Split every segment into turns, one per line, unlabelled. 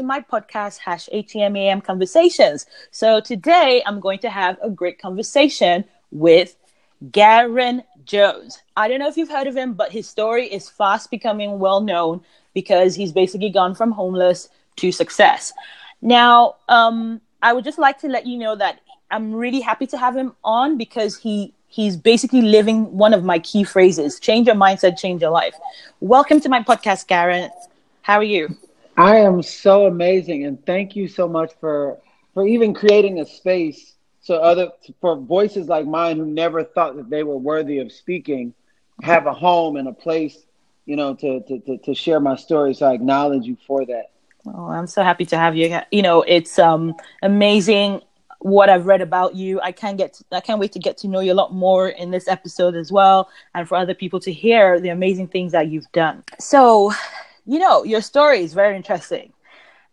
to my podcast, Hash ATMAM Conversations. So, today I'm going to have a great conversation with Garrain Jones. I don't know if you've heard of him, but his story is fast becoming well known because he's basically gone from homeless to success. Now, um, I would just like to let you know that I'm really happy to have him on because he he's basically living one of my key phrases change your mindset change your life welcome to my podcast Garrain how are you
i am so amazing and thank you so much for for even creating a space so other for voices like mine who never thought that they were worthy of speaking have a home and a place you know to to to, to share my story so i acknowledge you for that
Oh, I'm so happy to have you. You know, it's um amazing what I've read about you. I can't get to, I can't wait to get to know you a lot more in this episode as well and for other people to hear the amazing things that you've done. So, you know, your story is very interesting.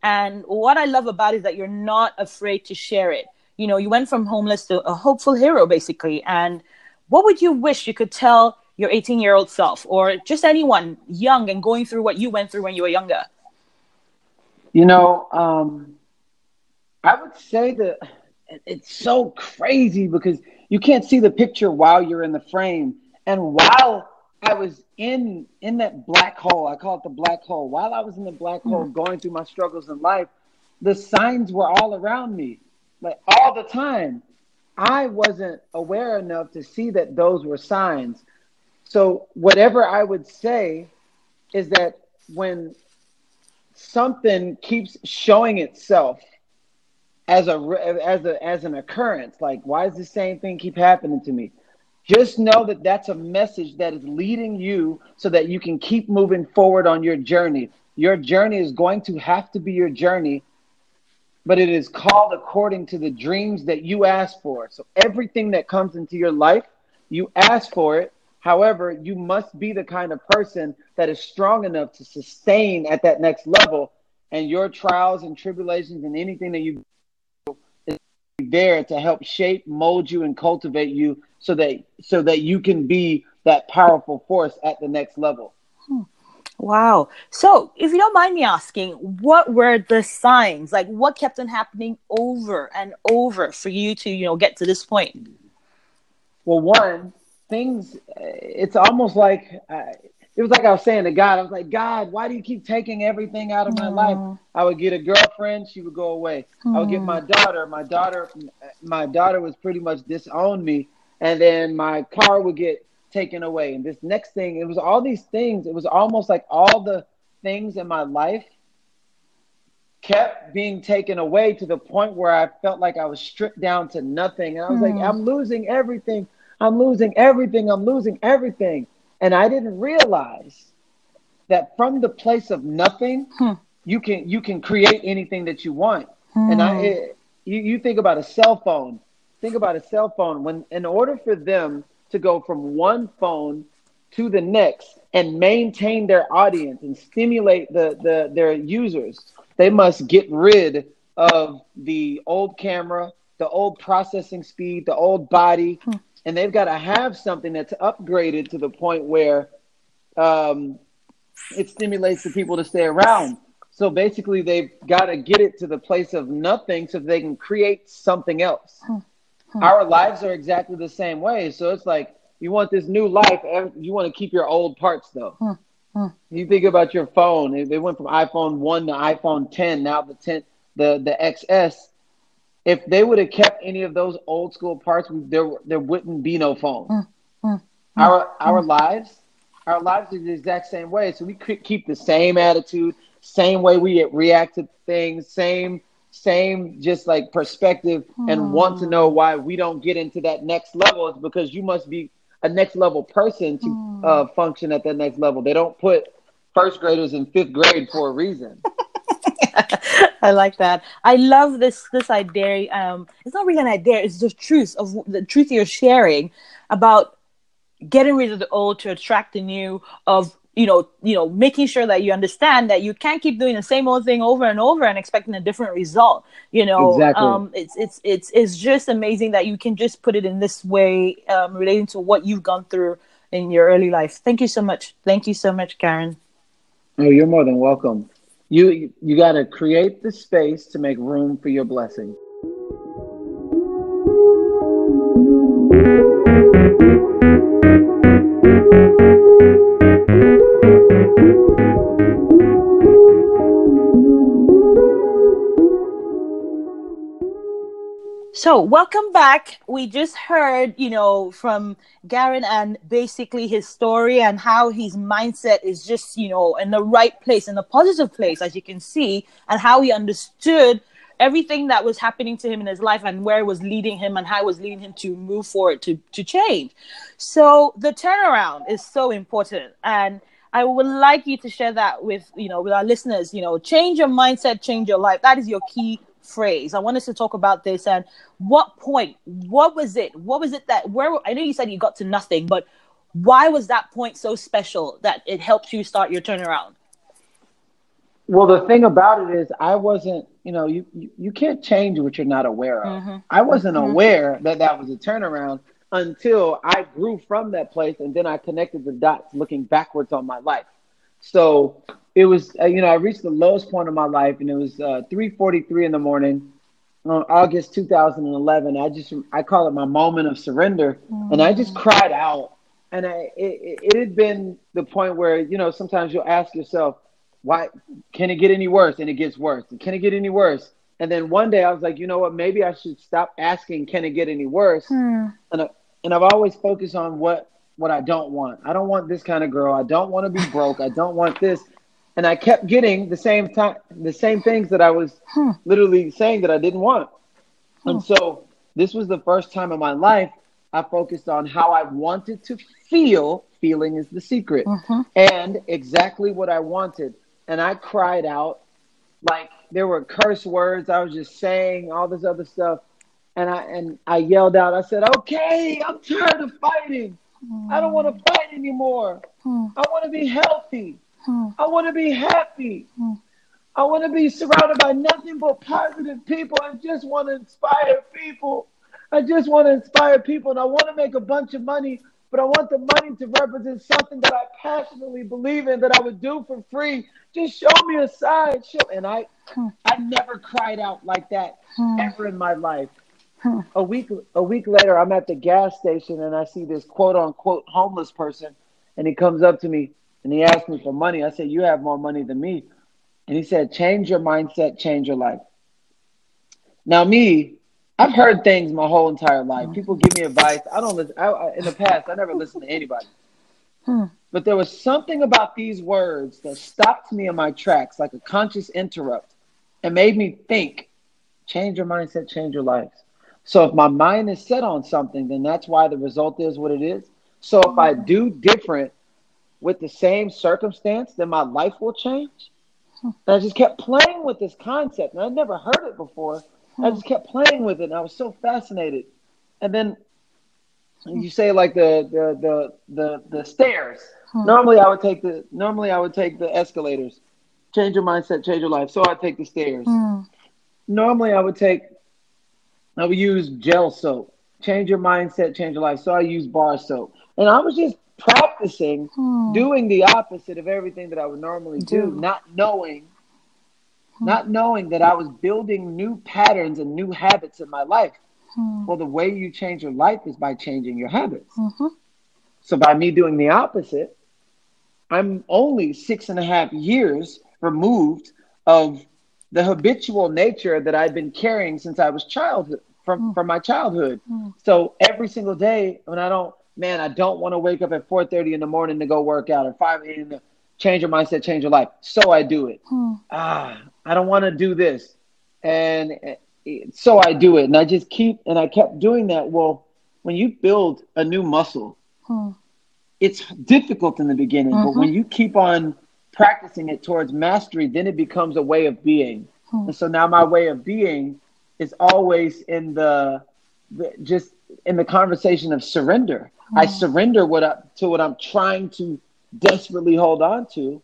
And what I love about it is that you're not afraid to share it. You know, you went from homeless to a hopeful hero basically. And what would you wish you could tell your 18 year old self or just anyone young and going through what you went through when you were younger?
You know, um, I would say that it's so crazy because you can't see the picture while you're in the frame. And while I was in in that black hole, I call it the black hole. While I was in the black hole mm-hmm. going through my struggles in life, the signs were all around me, like all the time. I wasn't aware enough to see that those were signs. So whatever I would say is that when something keeps showing itself as a as a as an occurrence like why does the same thing keep happening to me just know that that's a message that is leading you so that you can keep moving forward on your journey. Your journey is going to have to be your journey but it is called according to the dreams that you ask for. So everything that comes into your life you ask for it. However you must be the kind of person that is strong enough to sustain at that next level. And your trials and tribulations and anything that you there to help shape, mold you, and cultivate you so that so that you can be that powerful force at the next level.
Hmm. Wow. So, if you don't mind me asking, what were the signs? Like, what kept on happening over and over for you to, you know, get to this point?
Well, one, things, it's almost like uh, it was like I was saying to God, I was like, God, why do you keep taking everything out of my life? I would get a girlfriend, she would go away. I would get my daughter. My daughter, my daughter was pretty much disowned me, and then my car would get taken away. And this next thing, it was all these things. It was almost like all the things in my life kept being taken away to the point where I felt like I was stripped down to nothing. And I was like, I'm losing everything. I'm losing everything. I'm losing everything. And I didn't realize that from the place of nothing, hmm. you can you can create anything that you want. Hmm. And I it, you, you think about a cell phone. Think about a cell phone. When in order for them to go from one phone to the next and maintain their audience and stimulate the, the their users, they must get rid of the old camera, the old processing speed, the old body, hmm and they've got to have something that's upgraded to the point where um, it stimulates the people to stay around. So basically, they've got to get it to the place of nothing so they can create something else. Our lives are exactly the same way. So it's like you want this new life, you want to keep your old parts though. You think about your phone; they went from iPhone one to iPhone 10. Now the 10, the the XS if they would have kept any of those old school parts, there there wouldn't be no phone. Our our lives, our lives are the exact same way. So we could keep the same attitude, same way we react to things, same same just like perspective, mm. and want to know why we don't get into that next level. It's because you must be a next level person to mm. uh, function at that next level. They don't put first graders in fifth grade for a reason.
I like that. I love this this idea. Um, it's not really an idea; it's the truth of the truth you're sharing about getting rid of the old to attract the new. Of you know, you know, making sure that you understand that you can't keep doing the same old thing over and over and expecting a different result. You know, exactly. um, it's it's it's it's just amazing that you can just put it in this way, um, relating to what you've gone through in your early life. Thank you so much. Thank you so much, Karen.
Oh, you're more than welcome. You you got to create the space to make room for your blessing.
So, welcome back. We just heard, you know, from Garrain and basically his story and how his mindset is just, you know, in the right place, in the positive place, as you can see, and how he understood everything that was happening to him in his life and where it was leading him and how it was leading him to move forward to to change. So, the turnaround is so important and I would like you to share that with, you know, with our listeners, you know, change your mindset, change your life. That is your key phrase. I want us to talk about this and what point, what was it? What was it that where I know you said you got to nothing, but why was that point so special that it helped you start your turnaround?
Well, the thing about it is, I wasn't, you know, you you, you can't change what you're not aware of. Mm-hmm. I wasn't mm-hmm. aware that that was a turnaround until I grew from that place, and then I connected the dots, looking backwards on my life. So it was uh, you know I reached the lowest point of my life, and it was uh, 3:43 in the morning on August 2011. I just I call it my moment of surrender, mm. and I just cried out. And I it, it had been the point where you know sometimes you'll ask yourself, why can it get any worse? And it gets worse. Can it get any worse? And then one day I was like, you know what? Maybe I should stop asking, can it get any worse? Hmm. And I, and I've always focused on what what I don't want. I don't want this kind of girl. I don't want to be broke. I don't want this and I kept getting the same time, the same things that I was hmm. literally saying that I didn't want. Hmm. And so this was the first time in my life I focused on how I wanted to feel. Feeling is the secret, mm-hmm. and exactly what I wanted. And I cried out like there were curse words. I was just saying all this other stuff, and I and I yelled out. I said, "Okay, I'm tired of fighting. I don't want to fight anymore. Hmm. I want to be healthy." Hmm. I want to be happy. Hmm. I want to be surrounded by nothing but positive people. I just want to inspire people. I just want to inspire people and I want to make a bunch of money, but I want the money to represent something that I passionately believe in that I would do for free. Just show me a side. Show. And I, hmm. I never cried out like that hmm. ever in my life. Hmm. A week, a week later, I'm at the gas station and I see this quote unquote homeless person, and he comes up to me and he asked me for money. I said, You have more money than me. And he said, Change your mindset, change your life. Now, me, I've heard things my whole entire life. People give me advice. I don't listen. I, I, in the past, I never listened to anybody. Hmm. But there was something about these words that stopped me in my tracks, like a conscious interrupt, and made me think change your mindset, change your life. So if my mind is set on something, then that's why the result is what it is. So if I do different, with the same circumstance, then my life will change. And I just kept playing with this concept, and I'd never heard it before. I just kept playing with it, and I was so fascinated. And then you say like the the the the, the stairs. Normally, I would take the normally I would take the escalators. Change your mindset, change your life. So I take the stairs. Normally, I would take I would use gel soap. Change your mindset, change your life. So I use bar soap, and I was just practicing hmm. doing the opposite of everything that I would normally do, do not knowing hmm. not knowing that I was building new patterns and new habits in my life. Hmm. Well, the way you change your life is by changing your habits. Mm-hmm. So by me doing the opposite, I'm only six and a half years removed of the habitual nature that I've been carrying since I was childhood from, hmm. from my childhood. Hmm. So every single day when I don't man, I don't want to wake up at 4:30 in the morning to go work out or 5 a.m. to change your mindset, change your life. So I do it. Hmm. Ah, I don't want to do this, and so I do it, and I just keep and I kept doing that. Well, when you build a new muscle, hmm. it's difficult in the beginning, mm-hmm. but when you keep on practicing it towards mastery, then it becomes a way of being. Hmm. And so now my way of being is always in the, the just in the conversation of surrender. I mm. surrender what I, to what I'm trying to desperately hold on to,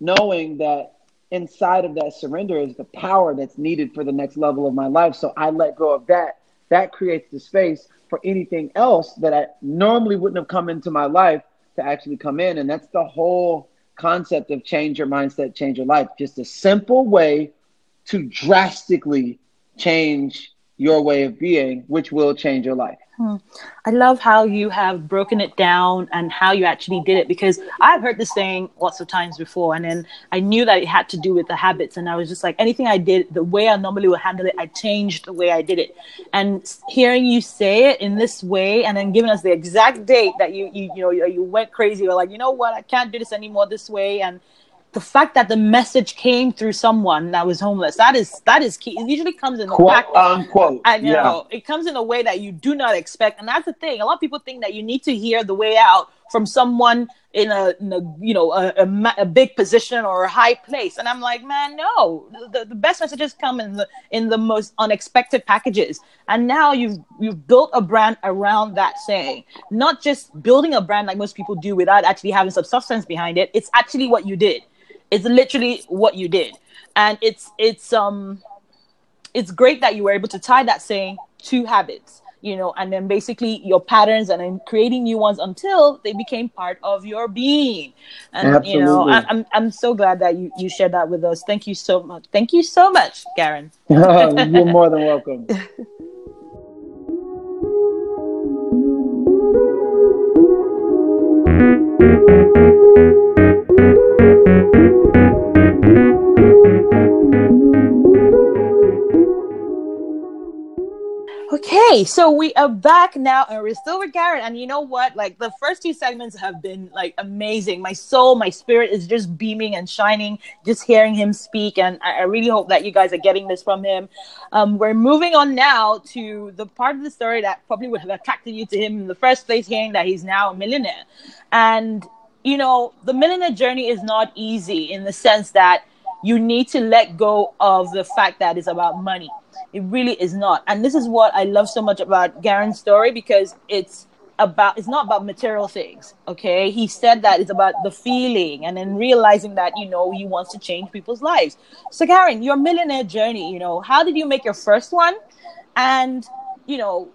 knowing that inside of that surrender is the power that's needed for the next level of my life. So I let go of that. That creates the space for anything else that I normally wouldn't have come into my life to actually come in. And that's the whole concept of change your mindset, change your life. Just a simple way to drastically change your way of being, which will change your life.
Hmm. I love how you have broken it down and how you actually did it because I've heard this saying lots of times before, and then I knew that it had to do with the habits, and I was just like, anything I did, the way I normally would handle it, I changed the way I did it. And hearing you say it in this way, and then giving us the exact date that you you you know you went crazy, you're like, you know what, I can't do this anymore this way, and the fact that the message came through someone that was homeless that is that is key. It usually comes in the
quote fact, unquote
i know yeah. it comes in a way that you do not expect. And that's the thing a lot of people think that you need to hear the way out from someone in a, in a you know a, a, a, big position or a high place. And i'm like man no the, the best messages come in the in the most unexpected packages. And now you've you've built a brand around that saying. Not just building a brand like most people do without actually having some substance behind it. It's actually what you did it's literally what you did. And it's it's um it's great that you were able to tie that saying to habits, you know, and then basically your patterns and then creating new ones until they became part of your being. And Absolutely. you know, I, I'm I'm so glad that you you shared that with us. Thank you so much. Thank you so much, Garrain.
You're more than welcome.
Okay, so we are back now and we're still with Garrett. And you know what? Like the first two segments have been like amazing. My soul, my spirit is just beaming and shining just hearing him speak. And I, I really hope that you guys are getting this from him. Um, we're moving on now to the part of the story that probably would have attracted you to him in the first place, hearing that he's now a millionaire. And, you know, the millionaire journey is not easy in the sense that you need to let go of the fact that it's about money it really is not. And this is what I love so much about Garrain's story because it's about it's not about material things. Okay. He said that it's about the feeling and then realizing that, you know, he wants to change people's lives. So Garrain, your millionaire journey, you know, how did you make your first one? And, you know,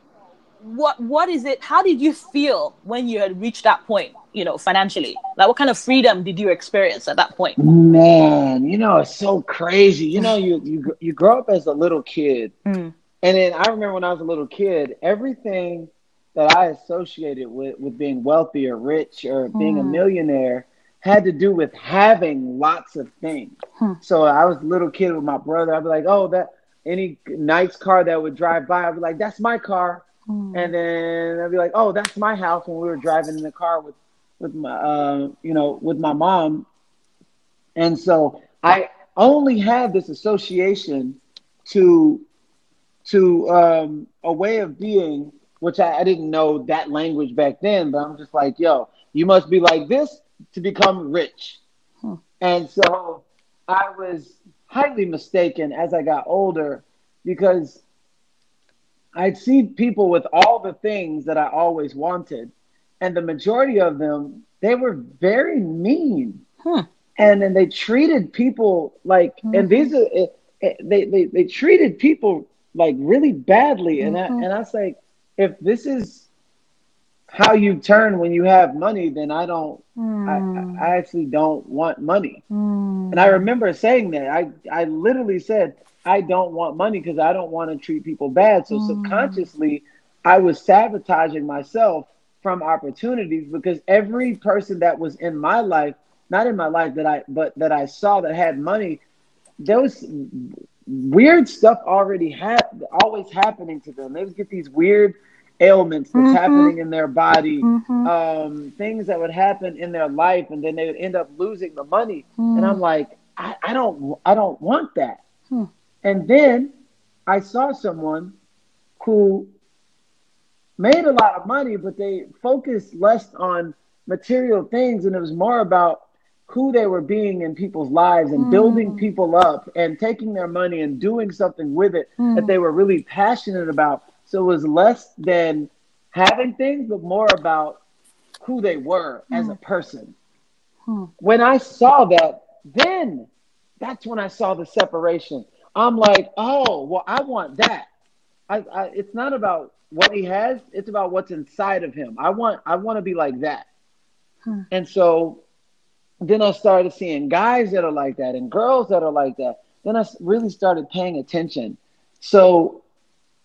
what what is it how did you feel when you had reached that point you know financially like what kind of freedom did you experience at that point
man you know it's so crazy you know you you, you grow up as a little kid mm. and then i remember when i was a little kid everything that i associated with with being wealthy or rich or being mm. a millionaire had to do with having lots of things hmm. so i was a little kid with my brother i'd be like oh that any nice car that would drive by i'd be like that's my car Mm. And then I'd be like, "Oh, that's my house." When we were driving in the car with with my uh, you know with my mom, and so I only had this association to to um, a way of being, which I, I didn't know that language back then. But I'm just like, "Yo, you must be like this to become rich," hmm. and so I was highly mistaken as I got older because I'd see people with all the things that I always wanted, and the majority of them they were very mean, huh. and then they treated people like, mm-hmm. and these are it, it, they, they they treated people like really badly, mm-hmm. and I mm-hmm. and I was like, if this is how you turn when you have money, then I don't. Mm. I, I actually don't want money. Mm. And I remember saying that. I I literally said, I don't want money because I don't want to treat people bad. So mm. subconsciously, I was sabotaging myself from opportunities because every person that was in my life, not in my life that I, but that I saw that had money, there was weird stuff already had always happening to them. They would get these weird ailments that's mm-hmm. happening in their body, mm-hmm. um, things that would happen in their life, and then they would end up losing the money. Mm. And I'm like, I, I don't, I don't want that. Hmm. And then I saw someone who made a lot of money, but they focused less on material things and it was more about who they were being in people's lives and mm. building people up and taking their money and doing something with it mm. that they were really passionate about. So it was less than having things, but more about who they were mm. as a person. Hmm. When I saw that, then that's when I saw the separation. I'm like, oh, well, I want that. I, I, it's not about what he has; it's about what's inside of him. I want, I want to be like that. Hmm. And so, then I started seeing guys that are like that and girls that are like that. Then I really started paying attention. So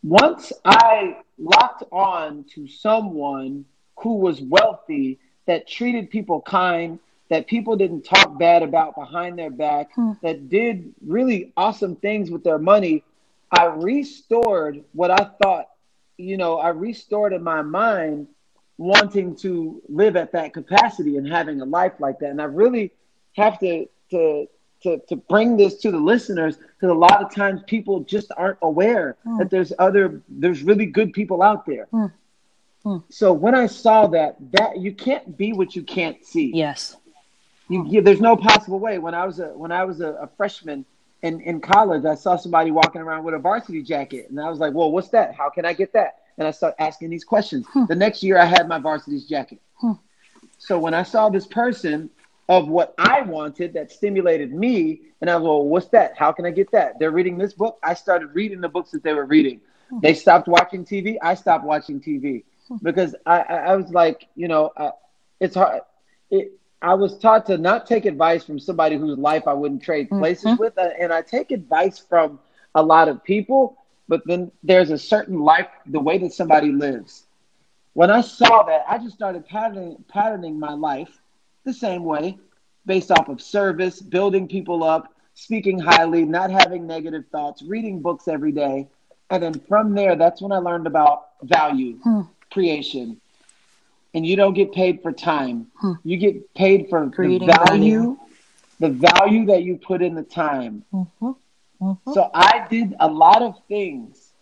once I locked on to someone who was wealthy, that treated people kind, that people didn't talk bad about behind their back, hmm. that did really awesome things with their money, I restored what I thought, you know, I restored in my mind wanting to live at that capacity and having a life like that. And I really have to to to, to bring this to the listeners because a lot of times people just aren't aware mm. that there's other there's really good people out there. Mm. Mm. So when I saw that, that you can't be what you can't see.
Yes.
You, you, there's no possible way. When I was a when I was a, a freshman in, in college, I saw somebody walking around with a varsity jacket, and I was like, "Well, what's that? How can I get that?" And I started asking these questions. Hmm. The next year, I had my varsity jacket. Hmm. So when I saw this person of what I wanted that stimulated me, and I was, well, what's that? How can I get that? They're reading this book. I started reading the books that they were reading. Hmm. They stopped watching TV. I stopped watching TV hmm. because I, I, I was like, you know, uh, it's hard. It, I was taught to not take advice from somebody whose life I wouldn't trade mm-hmm. places mm-hmm. with, uh, and I take advice from a lot of people. But then there's a certain life, the way that somebody lives. When I saw that, I just started patterning, patterning my life the same way, based off of service, building people up, speaking highly, not having negative thoughts, reading books every day. And then from there, that's when I learned about value hmm. creation. And you don't get paid for time. Hmm. You get paid for Creating the value, value, the value that you put in the time. Mm-hmm. Mm-hmm. So I did a lot of things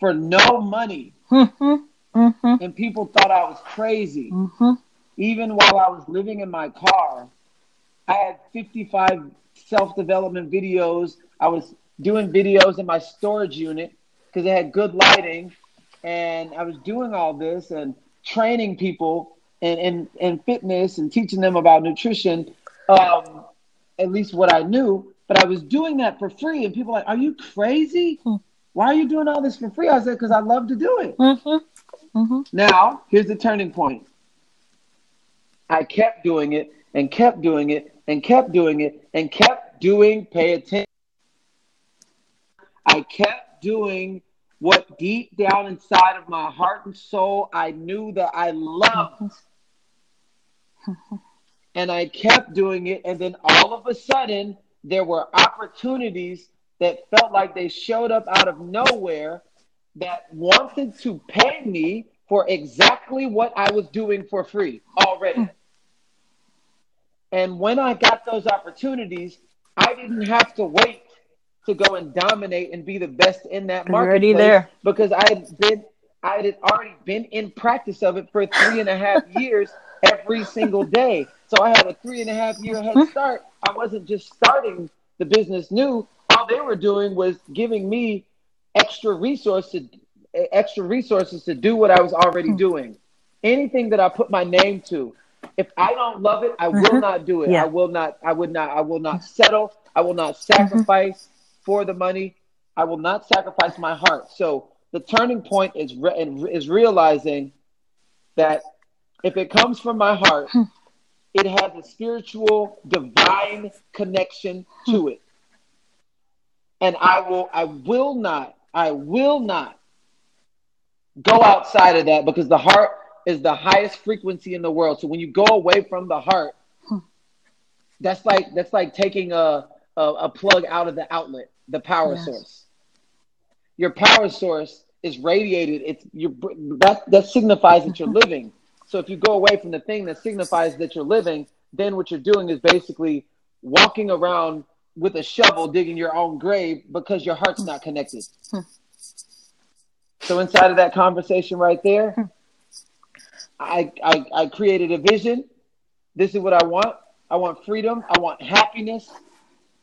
for no money. Mm-hmm. mm-hmm. And people thought I was crazy. Mm-hmm even while I was living in my car, I had 55 self development videos. I was doing videos in my storage unit because it had good lighting. And I was doing all this and training people in, in, in fitness and teaching them about nutrition, um, at least what I knew. But I was doing that for free. And people were like, Are you crazy? Hmm. Why are you doing all this for free? I said, Because I love to do it. Mm-hmm. Mm-hmm. Now, here's the turning point I kept doing it and kept doing it and kept doing it and kept doing, pay attention. I kept doing what deep down inside of my heart and soul I knew that I loved. and I kept doing it. And then all of a sudden, there were opportunities that felt like they showed up out of nowhere that wanted to pay me for exactly what I was doing for free already. And when I got those opportunities, I didn't have to wait to go and dominate and be the best in that market. Already there. Because I had been I had already been in practice of it for three and a half years every single day. So I had a three and a half year head start. I wasn't just starting the business new. All they were doing was giving me extra resources extra resources to do what I was already hmm. doing. Anything that I put my name to, if I don't love it, I will mm-hmm. not do it. Yeah. I will not. I would not. I will not settle. I will not mm-hmm. sacrifice. For the money. I will not sacrifice my heart. So the turning point is re- is realizing that if it comes from my heart, hmm. it has a spiritual, divine connection to hmm. it, and I will. I will not. I will not go outside of that because the heart is the highest frequency in the world. So when you go away from the heart, that's like that's like taking a a, a plug out of the outlet, the power yes. source. Your power source is radiated. It's you that that signifies that you're living. So if you go away from the thing that signifies that you're living, then what you're doing is basically walking around with a shovel digging your own grave because your heart's not connected. So inside of that conversation right there, hmm. I, I, I created a vision. This is what I want. I want freedom. I want happiness.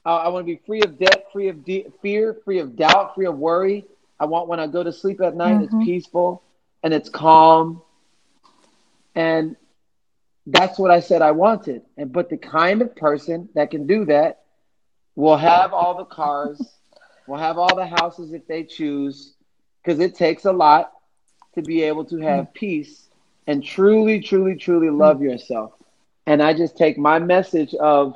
Uh, I want to be free of debt, free of de- fear, free of doubt, free of worry. I want when I go to sleep at night, mm-hmm. it's peaceful and it's calm. And that's what I said I wanted. And but the kind of person that can do that will have all the cars, will have all the houses if they choose, because it takes a lot to be able to have mm-hmm. peace and truly, truly, truly love yourself. And I just take my message of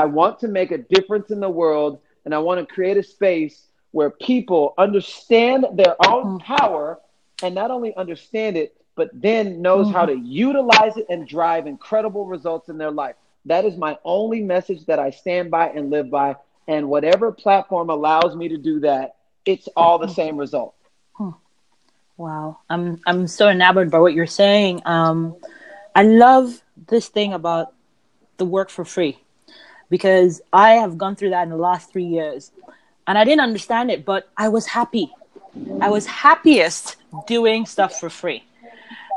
I want to make a difference in the world and I want to create a space where people understand their own mm-hmm. power and not only understand it, but then knows mm-hmm. how to utilize it and drive incredible results in their life. That is my only message that I stand by and live by. And whatever platform allows me to do that, it's all the same result.
Wow, I'm I'm so enamored by what you're saying. Um, I love this thing about the work for free because I have gone through that in the last three years, and I didn't understand it, but I was happy. I was happiest doing stuff for free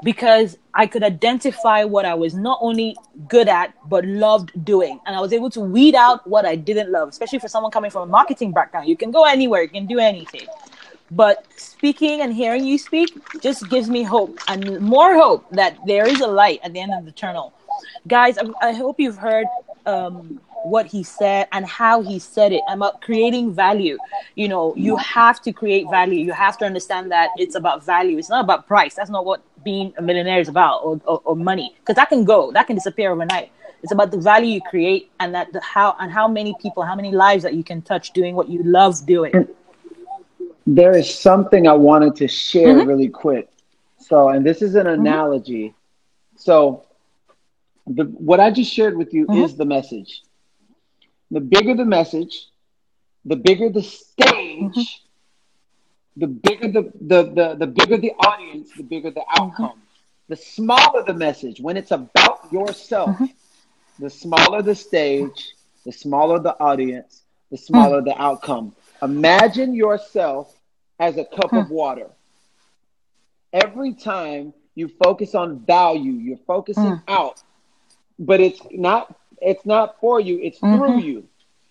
because I could identify what I was not only good at but loved doing, and I was able to weed out what I didn't love. Especially for someone coming from a marketing background, you can go anywhere, you can do anything. But speaking and hearing you speak just gives me hope and more hope that there is a light at the end of the tunnel. Guys i, I hope you've heard um, what he said and how he said it about creating value you know you have to create value you have to understand that it's about value it's not about price that's not what being a millionaire is about or, or, or money because that can go that can disappear overnight it's about the value you create and that the how and how many people how many lives that you can touch doing what you love doing
there is something I wanted to share mm-hmm. really quick. So, and this is an mm-hmm. analogy. So, the, what I just shared with you mm-hmm. is the message. The bigger the message, the bigger the stage, mm-hmm. the bigger the, the, the, the bigger the audience, the bigger the mm-hmm. outcome. The smaller the message, when it's about yourself, mm-hmm. the smaller the stage, the smaller the audience, the smaller the outcome. Imagine yourself as a cup of water. Every time you focus on value, you're focusing out, but it's not it's not for you, it's mm-hmm. through you.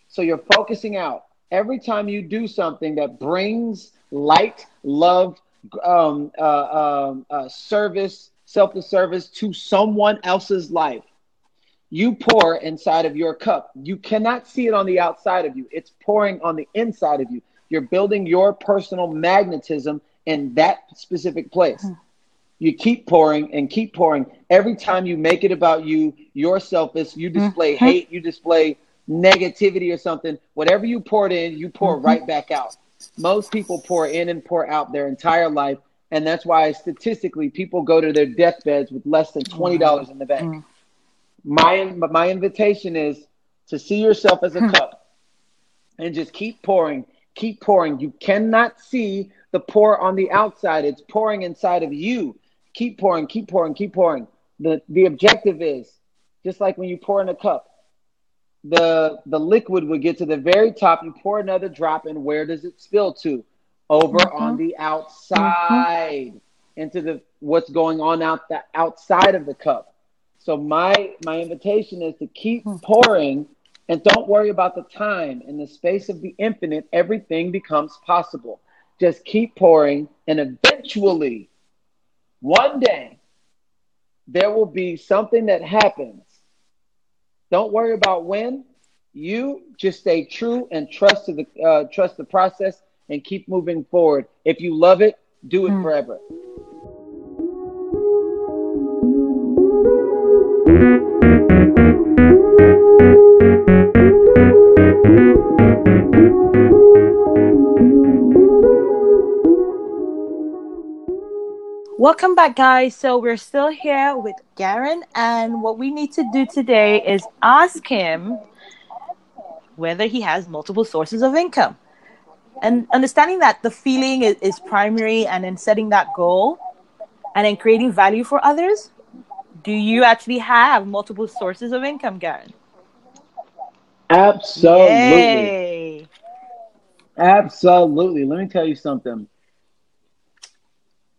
So you're focusing out. Every time you do something that brings light, love, um, uh, um, uh, service, selfless service to someone else's life, you pour inside of your cup. You cannot see it on the outside of you, it's pouring on the inside of you. You're building your personal magnetism in that specific place. Hmm. You keep pouring and keep pouring. Every time you make it about you, your selfish, you display mm-hmm. hate, you display negativity or something. Whatever you poured in, you pour mm-hmm. right back out. Most people pour in and pour out their entire life. And that's why statistically people go to their deathbeds with less than $20 in the bank. Mm-hmm my my invitation is to see yourself as a hmm. cup and just keep pouring, keep pouring. You cannot see the pour on the outside. It's pouring inside of you. Keep pouring, keep pouring, keep pouring. The the objective is just like when you pour in a cup, the the liquid would get to the very top. You pour another drop, and where does it spill to? Over mm-hmm. on the outside, mm-hmm. into the what's going on out the outside of the cup. So my my invitation is to keep hmm. pouring and don't worry about the time. In the space of the infinite, everything becomes possible. Just keep pouring and eventually one day there will be something that happens. Don't worry about when. You just stay true and trust to the uh, trust the process and keep moving forward. If you love it, do it mm. forever.
Welcome back, guys. So we're still here with Garrain, and what we need to do today is ask him whether he has multiple sources of income. And understanding that the feeling is, is primary, and then setting that goal, and then creating value for others, do you actually have multiple sources of income, Garrain?
Absolutely. Yay. Absolutely. Let me tell you something.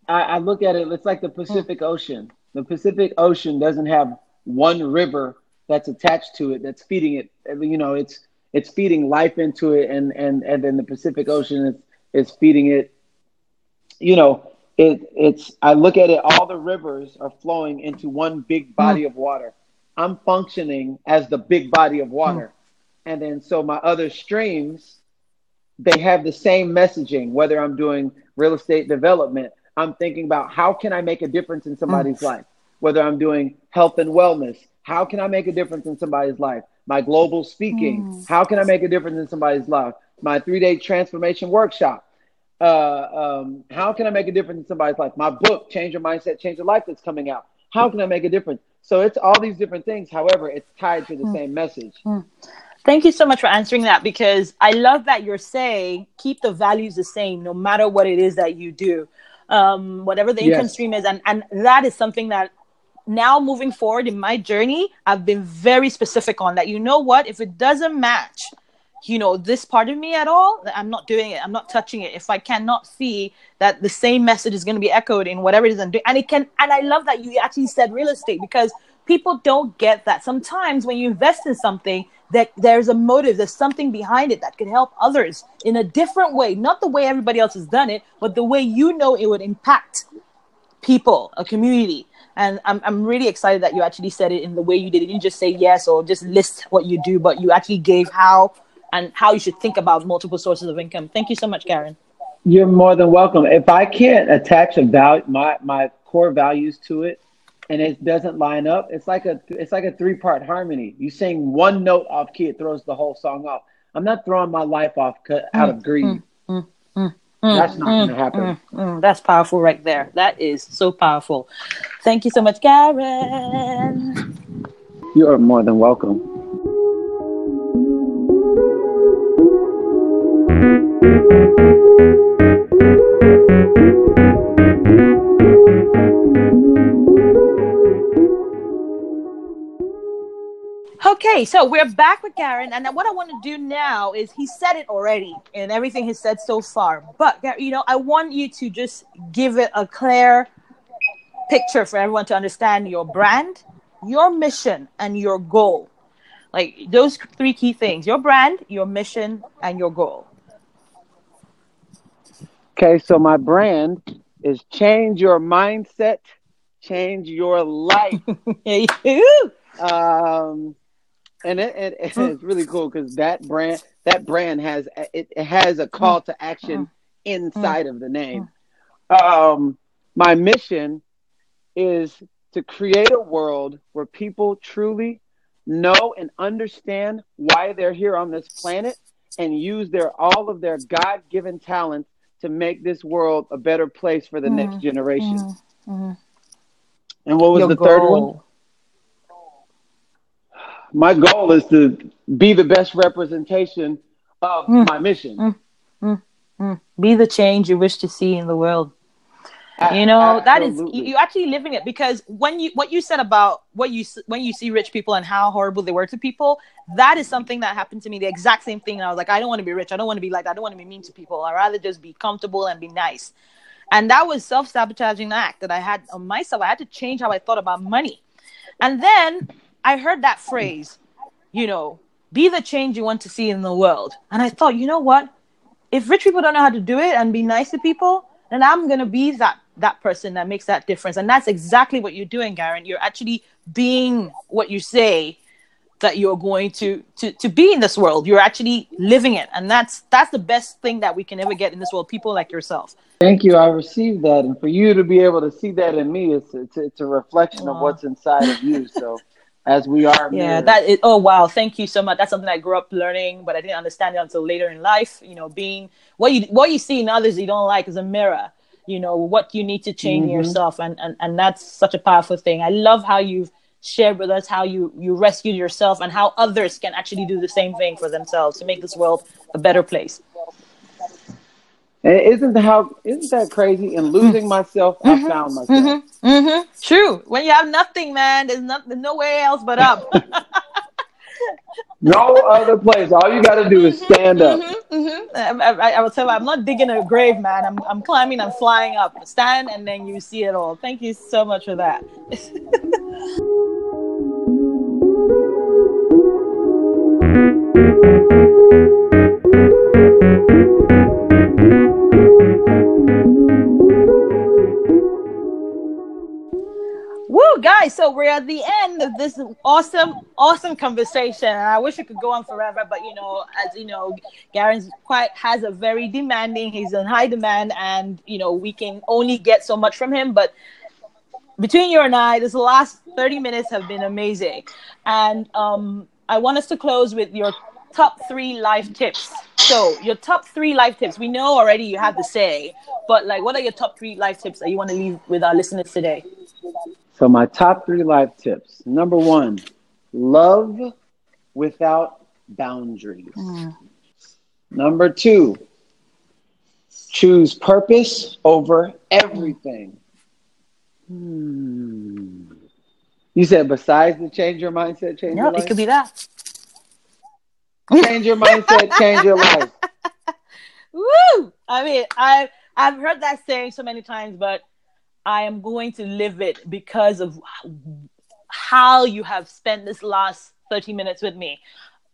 I, I look at it, it's like the Pacific Ocean. The Pacific Ocean doesn't have one river that's attached to it that's feeding it. You know, it's it's feeding life into it, and and and then the Pacific Ocean is is feeding it. You know, it it's I look at it all the rivers are flowing into one big body mm. of water. I'm functioning as the big body of water. Mm. And then so my other streams they have the same messaging whether I'm doing real estate development, I'm thinking about how can I make a difference in somebody's mm. life? Whether I'm doing health and wellness, How can I make a difference in somebody's life? My global speaking. Mm. How can I make a difference in somebody's life? My three day transformation workshop. Uh, um, how can I make a difference in somebody's life? My book, Change Your Mindset, Change Your Life, that's coming out. How can I make a difference? So it's all these different things. However, it's tied to the mm. same message. Mm.
Thank you so much for answering that because I love that you're saying keep the values the same no matter what it is that you do, um, whatever the income yes. stream is, and and that is something that now moving forward in my journey, I've been very specific on that. You know what? If it doesn't match, you know, this part of me at all, I'm not doing it. I'm not touching it. If I cannot see that the same message is going to be echoed in whatever it is I'm doing, and it can, and I love that you actually said real estate because people don't get that. Sometimes when you invest in something, that there's a motive, there's something behind it that could help others in a different way, not the way everybody else has done it, but the way you know it would impact people, a community. And I'm, I'm really excited that you actually said it in the way you did. You didn't just say yes or just list what you do, but you actually gave how and how you should think about multiple sources of income. Thank you so much, Karen.
You're more than welcome. If I can't attach a value, my, my core values to it, and it doesn't line up, it's like a it's like a three part harmony. You sing one note off key, it throws the whole song off. I'm not throwing my life off out of greed. Mm, mm, mm, mm That's not going to mm, happen.
Mm, that's powerful right there. That is so powerful. Thank you so much, Karen.
You are more than welcome.
Okay, so we're back with Garrain, and what I want to do now is he said it already in everything he said so far. But you know, I want you to just give it a clear picture for everyone to understand your brand, your mission, and your goal. Like those three key things: your brand, your mission, and your goal.
Okay, so my brand is change your mindset, change your life. um, and it, it, it's really cool because that brand that brand has it, it has a call to action inside of the name. Um, my mission is to create a world where people truly know and understand why they're here on this planet and use their all of their God-given talents to make this world a better place for the mm next generation. mm And what was Your the goal. third one? My goal is to be the best representation of mm. my mission. Mm.
mm. Be the change you wish to see in the world. You know Absolutely. that is you, you actually living it because when you what you said about what you when you see rich people and how horrible they were to people, that is something that happened to me. The exact same thing. And I was like, I don't want to be rich. I don't want to be like that. I don't want to be mean to people. I rather just be comfortable and be nice. And that was self sabotaging act that I had on myself. I had to change how I thought about money. And then I heard that phrase, you know, be the change you want to see in the world. And I thought, you know what? If rich people don't know how to do it and be nice to people, then I'm gonna be that that person that makes that difference. And that's exactly what you're doing, Garrain. You're actually being what you say that you're going to to to be in this world. You're actually living it. And that's that's the best thing that we can ever get in this world, people like yourself.
Thank you. I received that. And for you to be able to see that in me, it's it's, it's a reflection Aww. of what's inside of you. So as we are.
Yeah, that is. Oh wow, thank you so much. That's something I grew up learning, but I didn't understand it until later in life. You know, being what you what you see in others you don't like is a mirror. You know what you need to change mm-hmm. yourself, and, and and that's such a powerful thing. I love how you've shared with us how you you rescued yourself and how others can actually do the same thing for themselves to make this world a better place.
And isn't how isn't that crazy? In losing myself, mm-hmm. I found myself.
Mm-hmm. Mm-hmm. True. When you have nothing, man, there's nothing, nowhere else but up.
no other place. All you got to do is stand up.
Mm-hmm, mm-hmm. I, I, I, will tell you, I'm not digging a grave, man. I'm, I'm climbing and flying up. Stand, and then you see it all. Thank you so much for that. we're at the end of this awesome, awesome conversation, and I wish it could go on forever. But you know, as you know, Garrain's quite has a very demanding. He's in high demand, and you know, we can only get so much from him. But between you and I, this last 30 minutes have been amazing. And um, I want us to close with your top three life tips. So, your top three life tips. We know already you have to say, but like, what are your top three life tips that you want to leave with our listeners today?
So, my top three life tips. Number one, love without boundaries. Mm. Number two, choose purpose over everything. Hmm. You said besides the change your mindset, change
no,
your life?
No, it could be that.
Change your mindset, change your life.
Woo! I mean, I I've heard that saying so many times, but I am going to live it because of how you have spent this last 30 minutes with me.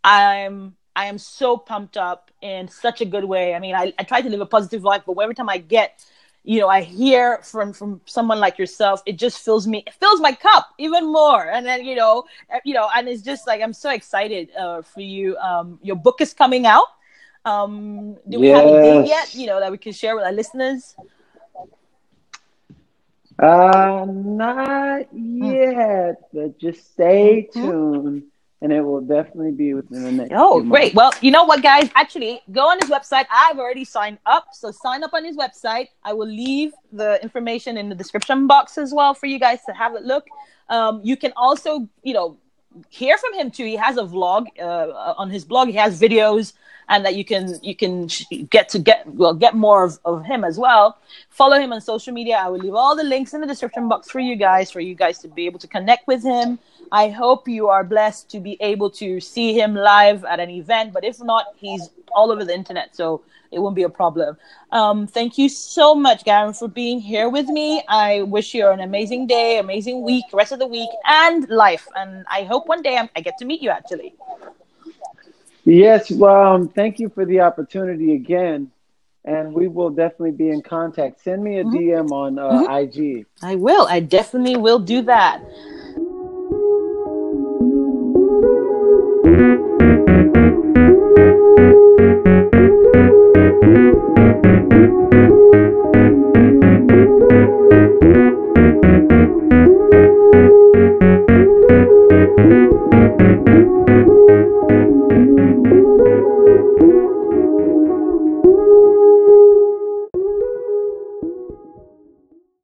I'm I am so pumped up in such a good way. I mean, I, I try to live a positive life, but every time I get you know i hear from from someone like yourself it just fills me it fills my cup even more and then you know eh, you know and it's just like i'm so excited uh, for you um your book is coming out um do we yes. have a date yet you know that we can share with our listeners
uh not yet but just stay mm-hmm. tuned and it will definitely be within the next.
Oh, great! Well, you know what, guys? Actually, go on his website. I've already signed up, so sign up on his website. I will leave the information in the description box as well for you guys to have a look. Um, you can also, you know, hear from him too. He has a vlog uh, on his blog. He has videos, and that you can you can get to get well get more of, of him as well. Follow him on social media. I will leave all the links in the description box for you guys for you guys to be able to connect with him I hope you are blessed to be able to see him live at an event, but if not, he's all over the internet, so it won't be a problem. Um, thank you so much, Garrain, for being here with me. I wish you an amazing day, amazing week, rest of the week, and life. And I hope one day I'm, i get to meet you actually.
Yes, well, um, thank you for the opportunity again. And we will definitely be in contact. Send me a mm-hmm. DM on uh, mm-hmm. IG.
I will. I definitely will do that.